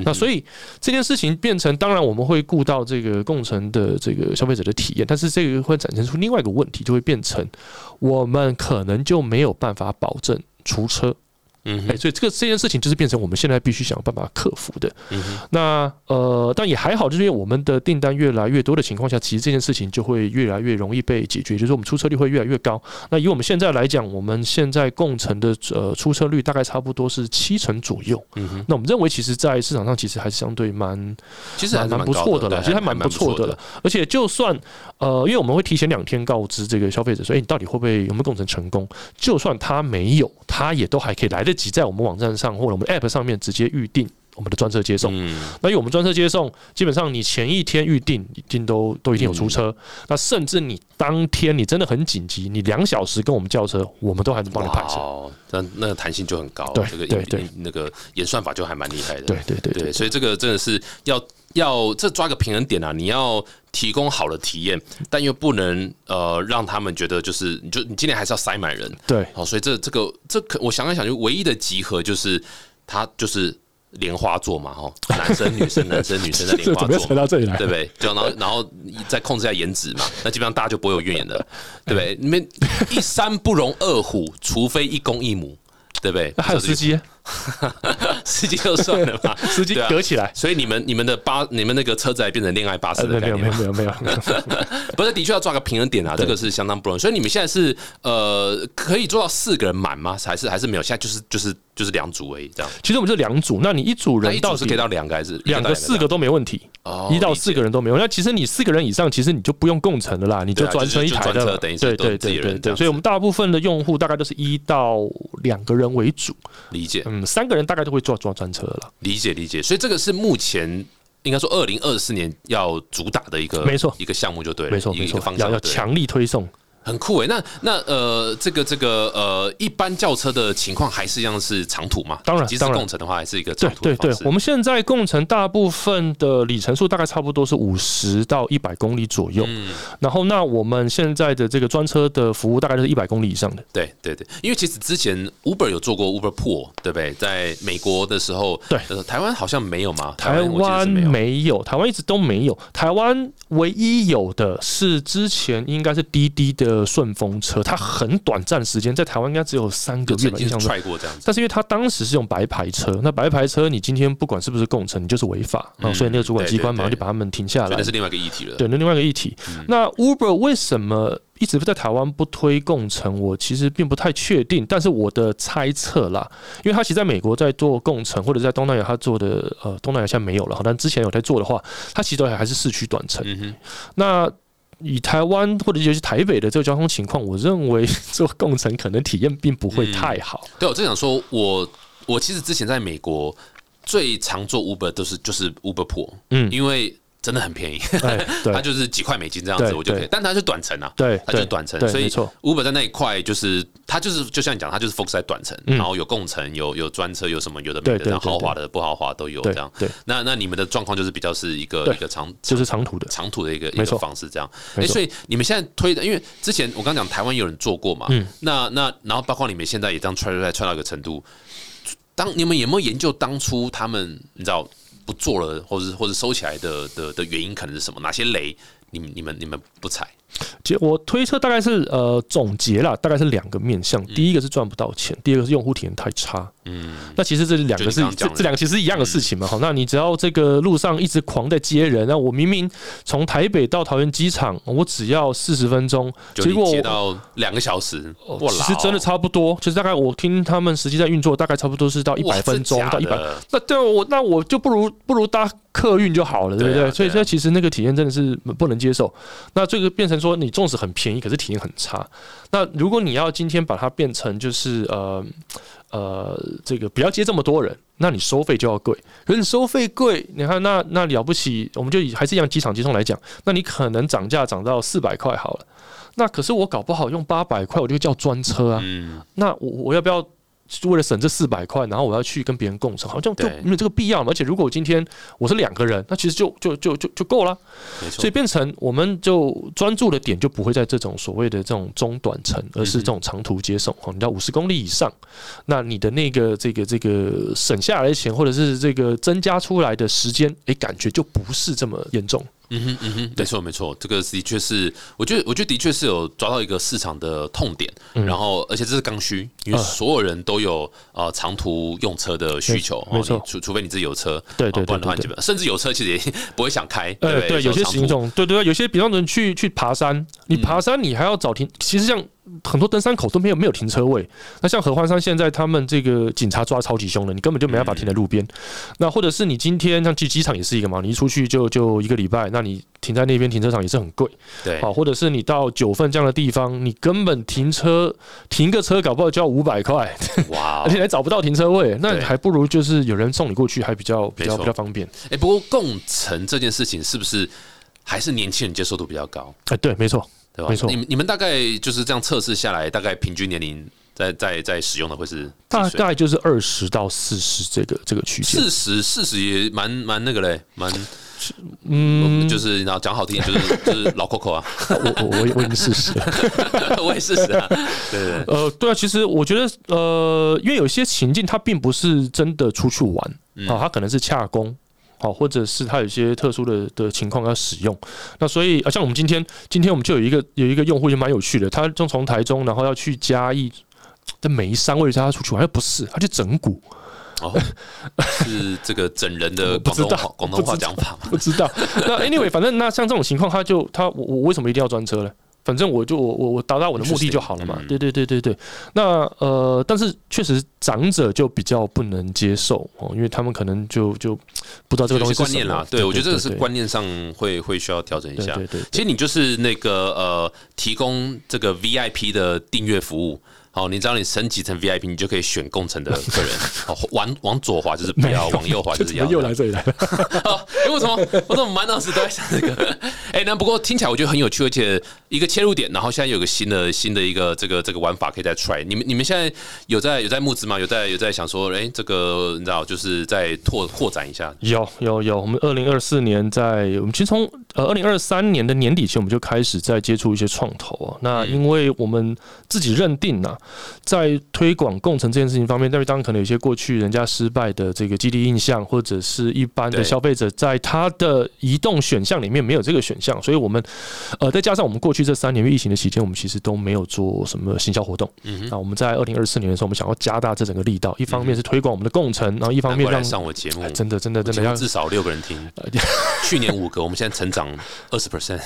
那所以这件事情变成，当然我们会顾到这个共乘的这个消费者的体验，但是这个会产生出另外一个问题，就会变成我们可能就没有办法保证出车。哎、嗯哼，所以这个这件事情就是变成我们现在必须想办法克服的。嗯哼，那呃，但也还好，就是因为我们的订单越来越多的情况下，其实这件事情就会越来越容易被解决，就是我们出车率会越来越高。那以我们现在来讲，我们现在共乘的呃出车率大概差不多是七成左右。嗯哼，那我们认为，其实，在市场上其实还是相对蛮其实还蛮不错的了，其实还蛮不错的了。。而且就算呃，因为我们会提前两天告知这个消费者说，哎、你到底会不会有没有共乘成功？就算他没有，他也都还可以来得及在我们网站上或者我们的 App 上面直接预定我们的专车接送。嗯，那因为我们专车接送，基本上你前一天预定一定都都一定有出车，那甚至你当天你真的很紧急，你两小时跟我们叫车，我们都还能帮你派车。哦，那那个弹性就很高，对这个对对那个演算法就还蛮厉害的。对对对对，所以这个真的是要要这抓个平衡点啊！你要提供好的体验，但又不能呃让他们觉得就是你就你今天还是要塞满人，对好，所以这这个这可我想一想，就唯一的集合就是他就是莲花座嘛，哈，男生女生男生女生的莲花座嘛。到这里来？对不对？就然后然后再控制一下颜值嘛，那基本上大家就不会有怨言的，对不对？你们一山不容二虎，除非一公一母，对不对？那还有司机，司机就算了吧，司机隔起来。所以你们你们的巴你们那个车子还变成恋爱巴士呃，的没有没有没有没有，不是，的确要抓个平衡点啊，这个是相当不容易。所以你们现在是呃可以做到四个人满吗？还是还是没有？现在就是就是就是两组而已，这样。其实我们是两组，那你一组人到底组是可以到两个还是两个、四个都没问题，哦一到四个人都没有。那其实你四个人以上，其实你就不用共乘的啦，你就专车一台的于是对对对对，自己人这样所以我们大部分的用户大概都是一到两个人为主，理解嗯，三个人大概都会坐坐专车了。理解理解。所以这个是目前。应该说，二零二四年要主打的一个没错一个项目就对了，没错没错一个方，向要强力推送。很酷诶。那那呃，这个这个呃，一般轿车的情况还是一样是长途嘛？当然当然共乘的话，还是一个对对对长途的方，式我们现在共乘大部分的里程数大概差不多是五十到一百公里左右。嗯然后，那我们现在的这个专车的服务大概就是一百公里以上的。对对对，因为其实之前 Uber 有做过 Uber Pool，对不对？在美国的时候，对呃，台湾好像没有嘛？台湾没有。没有，台湾一直都没有。台湾唯一有的是之前应该是滴滴的的顺风车，它很短暂时间在台湾应该只有三个月印象中。踹过这样子。但是因为它当时是用白牌车，那白牌车你今天不管是不是共乘，你就是违法啊、嗯所以那个主管机关马上就把他们停下来那。是另外一个议题了。对，那另外一个议题。嗯那 Uber 为什么一直在台湾不推共乘？我其实并不太确定，但是我的猜测啦，因为他其实在美国在做共乘，或者在东南亚他做的，呃，东南亚现在没有了，但之前有在做的话，他其实都还还是市区短程。嗯，那以台湾或者尤其台北的这个交通情况，我认为 做共乘可能体验并不会太好。对我正想说，我我其实之前在美国最常做 Uber 都是就是 Uber Pool，嗯，因为真的很便宜，它就是几块美金这样子我就可以，但它是短程啊。对，它就是短程。所以，Uber 在那一块就是它就是就像你讲，它就是 focus 在短程，嗯。然后有共乘，有有专车，有什么有的没的，豪华的不豪华都有这样。对，那那你们的状况就是比较是一个一个长就是长途的，长途的一个一个方式这样。哎，所以你们现在推的，因为之前我刚讲台湾有人做过嘛，嗯。那那然后包括你们现在也这样踹踹踹踹到一个程度，当你们有没有研究当初他们你知道不做了，或者是或者收起来的的的原因可能是什么？哪些雷你你们你们不踩？其实我推测大概是呃总结啦，大概是两个面向，嗯第一个是赚不到钱，第二个是用户体验太差。嗯，那其实这两个就是你刚刚讲的这这两个其实是一样的事情嘛。好，那你只要这个路上一直狂在接人，那我明明从台北到桃园机场，我只要四十分钟，结果我接到两个小时，其实真的差不多，就是大概我听他们实际在运作，大概差不多是到一百分钟到一百。那对我那我就不如不如搭客运就好了，对不对？所以这其实那个体验真的是不能接受。那这个变成说，你粽子很便宜，可是体验很差。那如果你要今天把它变成就是呃呃这个不要接这么多人，那你收费就要贵。可是你收费贵，你看那那了不起，我们就以还是一样机场接送来讲，那你可能涨价涨到四百块好了。那可是我搞不好用八百块，我就叫专车啊。嗯，那我我要不要就为了省这四百块，然后我要去跟别人共乘，好像就没有这个必要嘛。而且如果我今天我是两个人，那其实就就就就就够了。没错所以。变成我们就专注的点就不会在这种所谓的这种中短程，而是这种长途接送。哦，你到五十公里以上，那你的那个这个这个省下来的钱，或者是这个增加出来的时间，诶，感觉就不是这么严重。嗯哼嗯哼，没错没错，这个的确是，我觉得我觉得的确是有抓到一个市场的痛点，嗯。然后而且这是刚需，因为啊所有人都有呃长途用车的需求，没错。哦除除非你自己有车，对对哦不然的话基本甚至有车其实也 不会想开，对对，有些行动，对对对，有些比方说你去去爬山，你嗯。爬山你还要找停，其实像很多登山口都没有没有停车位。那像合欢山现在他们这个警察抓超级凶的，你根本就没办法停在路边。那或者是你今天像去机场也是一个嘛，你一出去就就一个礼拜，那你停在那边停车场也是很贵。对好，或者是你到九份这样的地方，你根本停车停个车搞不好就要五百块，哇 而且还找不到停车位，那对还不如就是有人送你过去，还比较比较比较方便。哎，不过共乘这件事情是不是还是年轻人接受度比较高，哎，对，没错。对吧？没错你们你们大概就是这样测试下来，大概平均年龄在在在使用的会是大概就是二十到四十这个这个区间。四十四十也蛮蛮那个嘞，蛮嗯，就是你知道讲好听点就是就是 老 Coco 啊，我我我我已经四十。我也四十啊，对对对，呃，对啊，其实我觉得呃，因为有些情境它并不是真的出去玩嗯啊，它可能是洽工。好，或者是它有一些特殊的的情况要使用，那所以啊，像我们今天，今天我们就有一个有一个用户也蛮有趣的，他就从台中，然后要去嘉义的眉山，我以为他出去玩，又不是，他去整蛊，哦，是这个整人的 不知道广东话广东话讲法嘛？不知道。那 anyway，反正那像这种情况，他就他我我为什么一定要专车呢？反正我就我我我达到我的目的就好了嘛对对对对对。那呃，但是确实长者就比较不能接受哦，因为他们可能就就不知道这个东西观念啦对我觉得这个是观念上会会需要调整一下。对对对。其实你就是那个呃，提供这个 VIP 的订阅服务。好，你只要你升级成 VIP，你就可以选共乘的客人。哦，往往左滑就是不要，往右滑就是要。又来这里来了，哦，因为为什么我怎么满脑子都在想这个？哎、那不过听起来我觉得很有趣，而且一个切入点，然后现在有个新的新的一个这个这个玩法可以再 try。你们你们现在有在有在募资吗？有在有在想说，哎、这个你知道就是在拓扩展一下。有有有，我们二零二四年在我们其实从呃，二零二三年的年底前，我们就开始在接触一些创投啊。那因为我们自己认定呢，在推广共乘这件事情方面，但是当然可能有些过去人家失败的这个基地印象，或者是一般的消费者在他的移动选项里面没有这个选项，所以我们呃再加上我们过去这三年因为疫情的期间，我们其实都没有做什么行销活动。嗯那我们在二零二四年的时候，我们想要加大这整个力道，一方面是推广我们的共乘，然后一方面让上我节目，真的真的真的要至少六个人听。去年五个，我们现在成长二十 percent，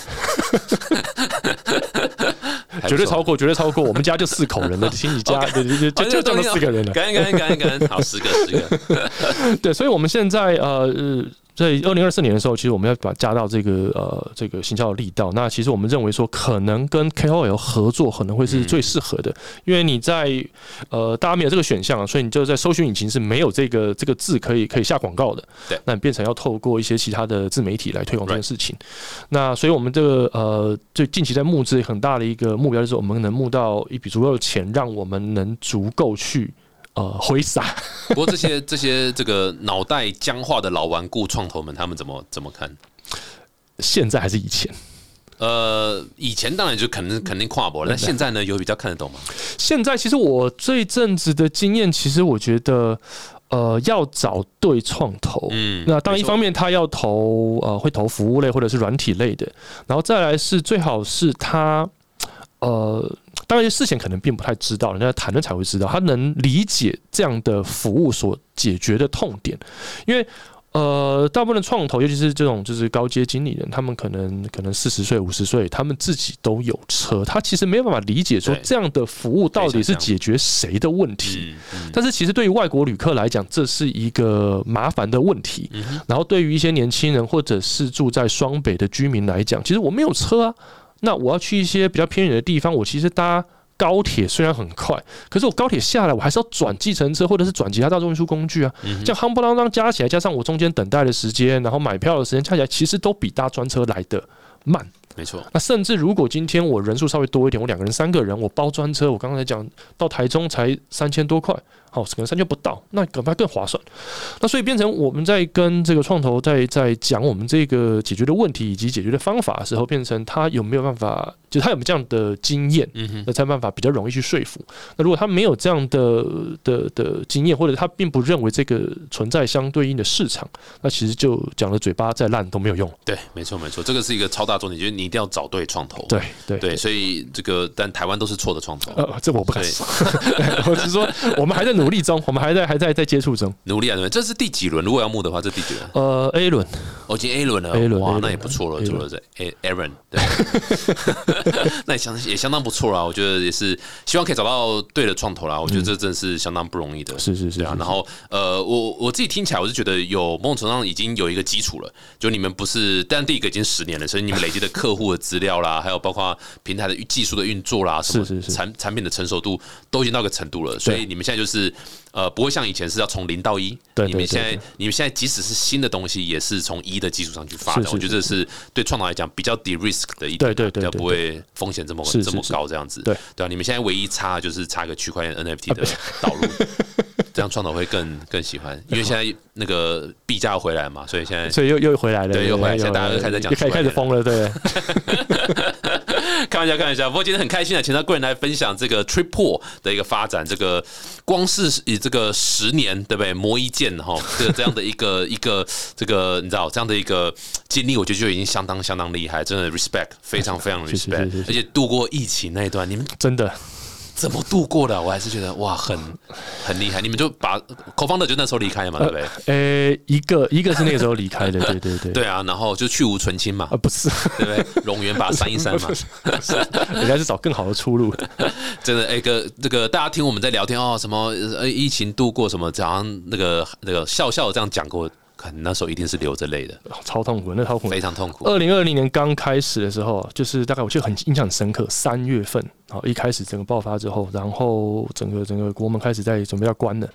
绝对超过，绝对超过。我们家就四口人了，亲戚家对对对，就就这么四个人了。感恩感恩感恩感恩，好，十个十个。对，所以我们现在呃。在二零二四年的时候，其实我们要把加到这个呃这个行销的力道。那其实我们认为说，可能跟 KOL 合作可能会是最适合的，因为你在呃大家没有这个选项，所以你就在搜寻引擎是没有这个这个字可以可以下广告的。对，那你变成要透过一些其他的自媒体来推广这件事情。那所以我们这个呃最近期在募资很大的一个目标，就是我们能募到一笔足够的钱，让我们能足够去。呃，挥洒。不过这些这些这个脑袋僵化的老顽固创投们，他们怎么怎么看？现在还是以前？呃，以前当然就肯定肯定跨博了，但现在呢，有比较看得懂吗？现在其实我这一阵子的经验，其实我觉得，呃，要找对创投，嗯，那当然一方面他要投呃会投服务类或者是软体类的，然后再来是最好是他呃。当然，事情可能并不太知道，人家谈了才会知道。他能理解这样的服务所解决的痛点，因为呃，大部分的创投，尤其是这种就是高阶经理人，他们可能可能四十岁、五十岁，他们自己都有车，他其实没有办法理解说这样的服务到底是解决谁的问题。但是，其实对于外国旅客来讲，这是一个麻烦的问题。然后，对于一些年轻人或者是住在双北的居民来讲，其实我没有车啊。那我要去一些比较偏远的地方，我其实搭高铁虽然很快，可是我高铁下来，我还是要转计程车或者是转其他大众运输工具啊。这样夯不啷当加起来，加上我中间等待的时间，然后买票的时间，加起来其实都比搭专车来的慢。没错。那甚至如果今天我人数稍微多一点，我两个人、三个人，我包专车，我刚才讲到台中才三千多块。好，可能三千不到，那恐怕更划算。那所以变成我们在跟这个创投在在讲我们这个解决的问题以及解决的方法的时候，变成他有没有办法，就他有没有这样的经验，那才办法比较容易去说服。那如果他没有这样的的的经验，或者他并不认为这个存在相对应的市场，那其实就讲的嘴巴再烂都没有用。对，没错没错，这个是一个超大重点，就是你一定要找对创投。对对对，所以这个但台湾都是错的创投。呃，这我不敢说，我是说我们还在努。努力中，我们还在还在在接触中，努力啊！这是第几轮？如果要募的话，这第几轮？呃，A 轮，我进 A 轮了，A 轮哇，那也不错了，除了这 A Aaron，对，那也相也相当不错啦。我觉得也是希望可以找到对的创投啦。我觉得这真的是相当不容易的，是是是啊。然后呃，我我自己听起来，我是觉得有某种程度上已经有一个基础了。就你们不是，但第一个已经十年了，所以你们累积的客户的资料啦，还有包括平台的技术的运作啦，什么产产品的成熟度都已经到个程度了。所以你们现在就是。呃，不会像以前是要从零到一。对你们现在，你们现在即使是新的东西，也是从一的基础上去发展。我觉得这是对创投来讲比较低 risk 的一点，对对不会风险这么这么高这样子。对对啊，你们现在唯一差就是差个区块 链 NFT 的导入，这样创投会更更喜欢。因为现在那个币价回来嘛，所以现在所以又又回来了，对，又回来，现在大家都开始讲，开开始疯了，对。开玩笑，开玩笑。不过今天很开心啊，请到贵人来分享这个 Triple 的一个发展，这个光是以这个十年，对不对？磨一剑哈，这这样的一个一个这个你知道这样的一个经历，我觉得就已经相当相当厉害，真的 respect，非常非常 respect，而且度过疫情那一段，你们真的。怎么度过的？我还是觉得哇，很很厉害。你们就把口方的就那时候离开嘛，对不对？呃，一个一个是那个时候离开的，对对对，对啊。然后就去无存清嘛，啊不是，对不对？龙源把删一删嘛，人家是找更好的出路。真的，哎哥，这个大家听我们在聊天哦，什么呃疫情度过什么，好像那个那个笑笑这样讲过。那时候一定是流着泪的，超痛苦，那超痛苦，非常痛苦。二零二零年刚开始的时候，就是大概我记得很印象很深刻，三月份，好一开始整个爆发之后，然后整个整个国门开始在准备要关了，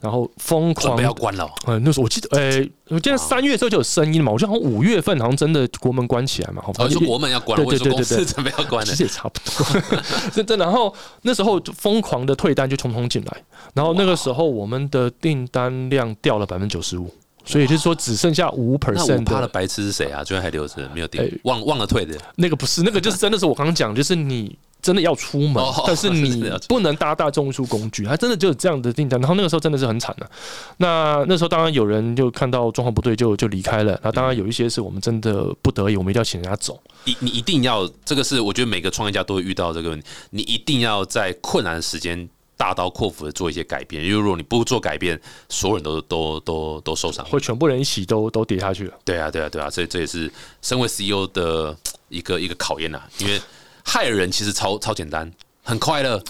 然后疯狂准备要关了。嗯，那时候我记得，哎，我记得三月之后就有声音嘛，我记得好像五月份好像真的国门关起来嘛，好像，就国门要关了，对对对对，准备要关了，其实也差不多。真的，然后那时候就疯狂的退单就匆匆进来，然后那个时候我们的订单量掉了百分之九十五。所以就是说只剩下五 percent 的趴的白痴是谁啊？居然还留着没有点哎，忘忘了退的。那个不是，那个就是真的是我刚刚讲，就是你真的要出门，哦 但是你不能搭大众运输工具，他真的就有这样的订单。然后那个时候真的是很惨的、那那时候当然有人就看到状况不对就就离开了，那当然有一些是我们真的不得已，我们一定要请人家走。你你一定要，这个是我觉得每个创业家都会遇到这个问题，你一定要在困难的时间大刀阔斧的做一些改变，因为如果你不做改变，所有人都都都都受伤。会全部人一起都都跌下去了。对啊，对啊，对啊，所以这也是身为 CEO 的一个一个考验呐、因为害人其实超超简单。很快乐，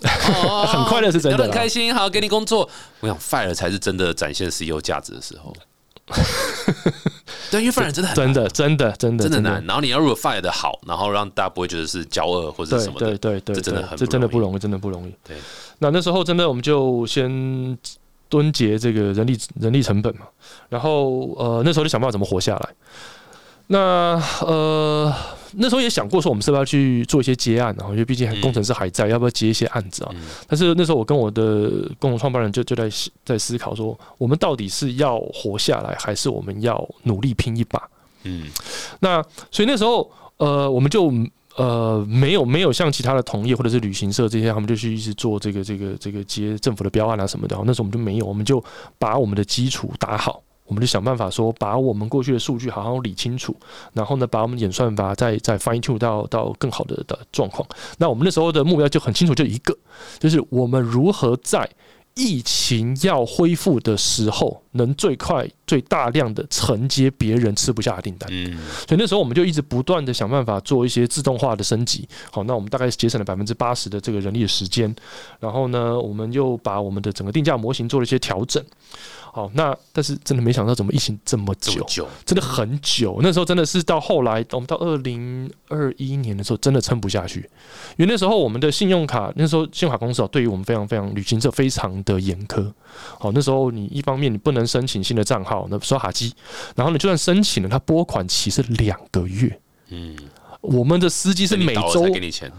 哦 很快乐是真的很开心，好给你工作。我想 fire 才是真的展现 CEO 价值的时候。对，因为 fire 真的很真的，真的，真的，真的难。然后你要如果 fire 的好，然后让大家不会觉得是骄傲或者什么的，对对对，这真的很这真的不容易，真的不容易。对，那那时候真的我们就先蹲结这个人力人力成本嘛，然后呃那时候就想办法怎么活下来。那呃那时候也想过说我们是不是要去做一些接案啊，因为毕竟工程师还在，要不要接一些案子啊？嗯但是那时候我跟我的共同创办人就就在在思考说，我们到底是要活下来，还是我们要努力拼一把？嗯那所以那时候呃，我们就呃没有没有像其他的同业或者是旅行社这些，他们就去一直做这个这个这个接政府的标案啊什么的。那时候我们就没有，我们就把我们的基础打好。我们就想办法说，把我们过去的数据好好理清楚，然后呢，把我们演算法再再 fine tune 到到更好的的状况。那我们那时候的目标就很清楚，就一个，就是我们如何在疫情要恢复的时候，能最快、最大量的承接别人吃不下的订单。嗯所以那时候我们就一直不断的想办法做一些自动化的升级。好，那我们大概节省了百分之八十的这个人力的时间。然后呢，我们又把我们的整个定价模型做了一些调整。好，那但是真的没想到怎么疫情这么久，真的很久。那时候真的是到后来，我们到二零二一年的时候，真的撑不下去，因为那时候我们的信用卡，那时候信用卡公司哦，对于我们非常非常旅行社非常的严苛。好，那时候你一方面你不能申请新的账号，那刷卡机，然后你就算申请了，它拨款期是两个月。嗯，我们的司机是每周才给你钱，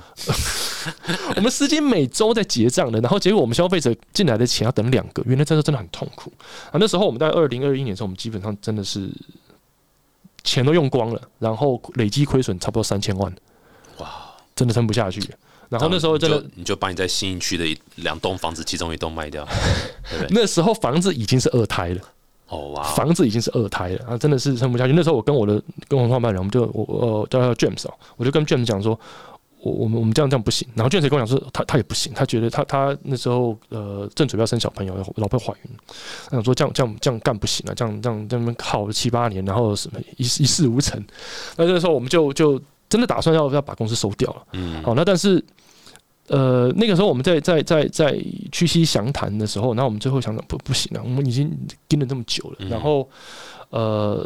我们司机每周在结账的，然后结果我们消费者进来的钱要等两个月，那真的真的很痛苦啊！那时候我们在二零二一年的时候，我们基本上真的是钱都用光了，然后累计亏损差不多三千万，哇！真的撑不下去。然后那时候真的你就，把你在新义区的一两栋房子其中一栋卖掉，对不对？那时候房子已经是二胎了，哦哇，房子已经是二胎了啊，真的是撑不下去。那时候我跟我的共同创办人，我们就我呃叫他 James 哦，我就跟 James 讲说。我我们我们这样这样不行，然后 James 也跟我讲说他他也不行，他觉得他他那时候呃正准备要生小朋友，老婆怀孕，他想说这样这样这样干不行啊，这样这样这样靠了七八年，然后什么一一事无成，那那个时候我们就就真的打算要要把公司收掉了。嗯好，那但是呃，那个时候我们在在在在屈膝详谈的时候，然后我们最后想想不不行了，我们已经盯了这么久了，嗯。然后呃，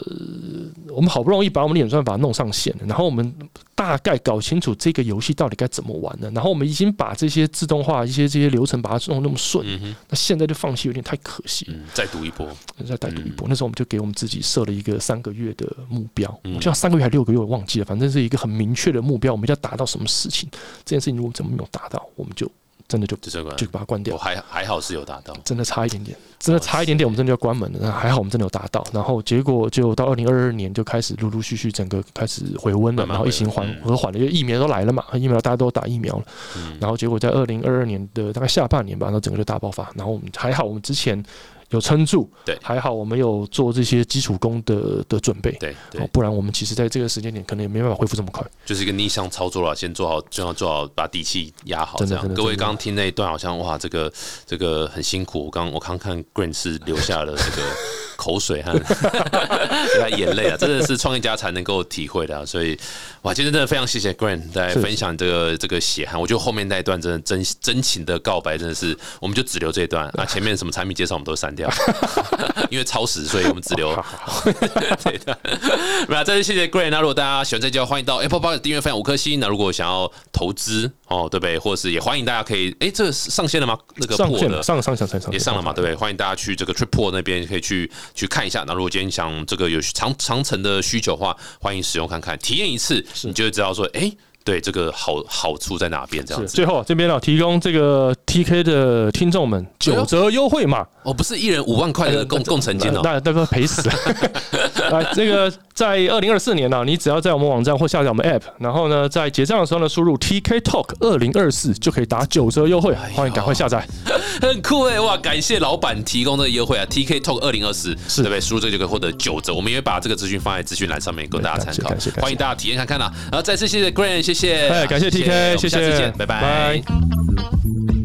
我们好不容易把我们的演算法弄上线了，然后我们大概搞清楚这个游戏到底该怎么玩了，然后我们已经把这些自动化一些这些流程把它弄那么顺，嗯，那现在就放弃有点太可惜。嗯，再赌一波，再再赌一波。那时候我们就给我们自己设了一个三个月的目标，嗯就像三个月还六个月我忘记了，反正是一个很明确的目标，我们要达到什么事情。这件事情如果怎么没有达到，我们就真的就这这个就把它关掉我。还还好是有达到，真的差一点点，真的差一点点，我们真的要关门了。那还好，我们真的有达到。然后结果就到二零二二年就开始陆陆续续整个开始回温了，然后疫情缓和缓了，因为疫苗都来了嘛，疫苗大家都打疫苗了。嗯然后结果在二零二二年的大概下半年吧，然后整个就大爆发。然后我们还好，我们之前有撑住，对还好我们有做这些基础功的的准备。对哦，，不然我们其实在这个时间点可能也没办法恢复这么快。就是一个逆向操作了，先做好，最好做好，把底气压好，这样。各位刚刚听那一段，好像哇，这个这个很辛苦。我刚我刚看 Green 是留下了这个口水和 眼泪啊，真的是创业家才能够体会的、啊。所以哇，今天真的非常谢谢 Green 在是分享这个这个血汗。我觉得后面那一段真的真真情的告白，真的是我们就只留这一段啊，前面什么产品介绍我们都删掉，因为超时，所以我们只留这一段。那再次谢谢 Grant。那如果大家喜欢这集，欢迎到 Apple Podcast 订阅、分享五颗星。那如果想要投资哦，对不对？或者是也欢迎大家可以，哎，这个上线了吗？那个上线了，上上上上上也上了嘛，对不对？欢迎大家去这个 Tripple 那边可以去去看一下。那如果今天想这个有长长城的需求的话，欢迎使用看看，体验一次，你就会知道说，哎。对这个好好处在哪边这样子。最后这边呢，提供这个 TK 的听众们九折优惠嘛，哦，不是一人五万块的共共成金哦，那那个赔死了。来，这个在二零二四年呢，你只要在我们网站或下载我们 App，然后呢，在结账的时候呢，输入 TK Talk 二零二四就可以打九折优惠，欢迎赶快下载。很酷哎，哇！感谢老板提供这个优惠啊，TK Talk 二零二四，是对不对？输入这个就可以获得九折。我们也会把这个资讯放在资讯栏上面供大家参考欢迎大家体验看看啦。然后再次谢谢 Grant，谢谢，哎感谢下次谢谢。见，拜拜。拜